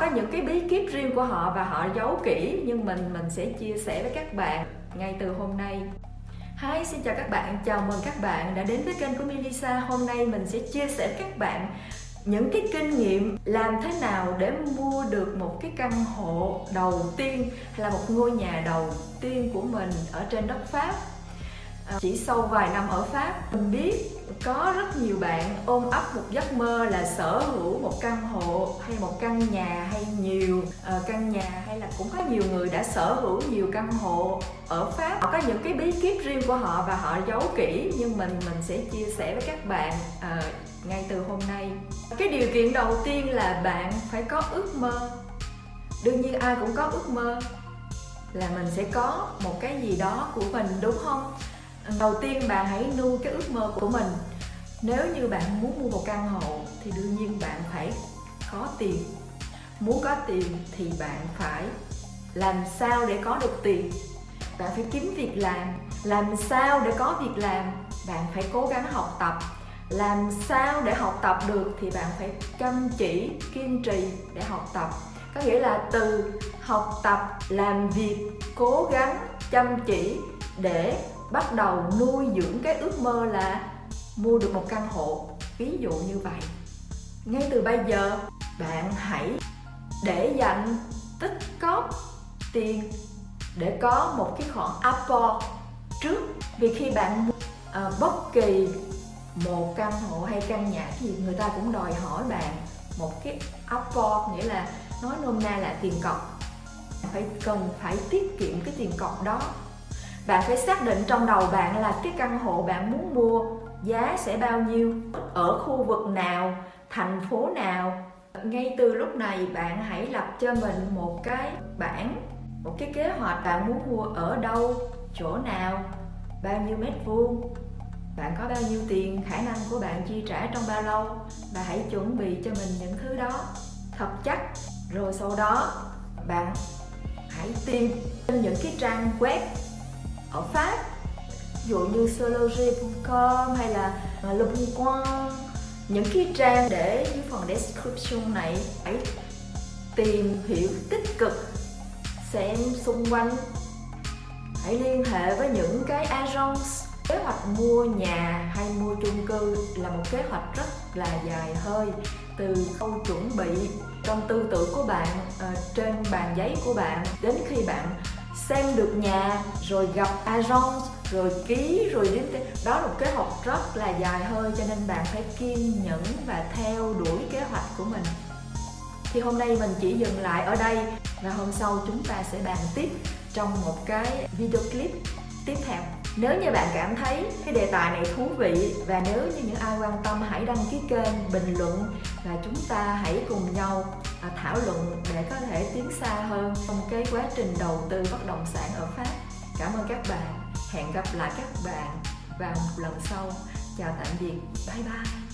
có những cái bí kíp riêng của họ và họ giấu kỹ nhưng mình mình sẽ chia sẻ với các bạn ngay từ hôm nay. Hi, xin chào các bạn, chào mừng các bạn đã đến với kênh của Melissa. Hôm nay mình sẽ chia sẻ với các bạn những cái kinh nghiệm làm thế nào để mua được một cái căn hộ đầu tiên hay là một ngôi nhà đầu tiên của mình ở trên đất Pháp. Ờ, chỉ sau vài năm ở Pháp mình biết có rất nhiều bạn ôm ấp một giấc mơ là sở hữu một căn hộ hay một căn nhà hay nhiều uh, căn nhà hay là cũng có nhiều người đã sở hữu nhiều căn hộ ở Pháp. Họ có những cái bí kíp riêng của họ và họ giấu kỹ nhưng mình mình sẽ chia sẻ với các bạn uh, ngay từ hôm nay. Cái điều kiện đầu tiên là bạn phải có ước mơ. Đương nhiên ai cũng có ước mơ là mình sẽ có một cái gì đó của mình đúng không? Ừ. đầu tiên bạn hãy nuôi cái ước mơ của mình. Nếu như bạn muốn mua một căn hộ thì đương nhiên bạn phải có tiền. Muốn có tiền thì bạn phải làm sao để có được tiền? Bạn phải kiếm việc làm. Làm sao để có việc làm? Bạn phải cố gắng học tập. Làm sao để học tập được thì bạn phải chăm chỉ, kiên trì để học tập. Có nghĩa là từ học tập, làm việc, cố gắng, chăm chỉ để bắt đầu nuôi dưỡng cái ước mơ là mua được một căn hộ ví dụ như vậy. Ngay từ bây giờ bạn hãy để dành tích cóp tiền để có một cái khoản apport trước. Vì khi bạn mua uh, bất kỳ một căn hộ hay căn nhà thì người ta cũng đòi hỏi bạn một cái apport nghĩa là nói nôm na là tiền cọc. Phải cần phải tiết kiệm cái tiền cọc đó bạn phải xác định trong đầu bạn là cái căn hộ bạn muốn mua giá sẽ bao nhiêu, ở khu vực nào, thành phố nào. Ngay từ lúc này bạn hãy lập cho mình một cái bảng, một cái kế hoạch bạn muốn mua ở đâu, chỗ nào, bao nhiêu mét vuông. Bạn có bao nhiêu tiền, khả năng của bạn chi trả trong bao lâu và hãy chuẩn bị cho mình những thứ đó thật chắc. Rồi sau đó, bạn hãy tìm trên những cái trang web ở Pháp. Ví dụ như sologer.com hay là Le Bon Coin những cái trang để dưới phần description này hãy tìm hiểu tích cực xem xung quanh. Hãy liên hệ với những cái agents. Kế hoạch mua nhà hay mua chung cư là một kế hoạch rất là dài hơi từ khâu chuẩn bị trong tư tưởng của bạn uh, trên bàn giấy của bạn. Đến khi bạn xem được nhà, rồi gặp agent rồi ký, rồi đến đó là một kế hoạch rất là dài hơi, cho nên bạn phải kiên nhẫn và theo đuổi kế hoạch của mình. Thì hôm nay mình chỉ dừng lại ở đây, và hôm sau chúng ta sẽ bàn tiếp trong một cái video clip tiếp theo. Nếu như bạn cảm thấy cái đề tài này thú vị, và nếu như những ai quan tâm, hãy đăng ký kênh bình luận, và chúng ta hãy cùng nhau À, thảo luận để có thể tiến xa hơn trong cái quá trình đầu tư bất động sản ở Pháp. Cảm ơn các bạn. Hẹn gặp lại các bạn vào một lần sau. Chào tạm biệt. Bye bye.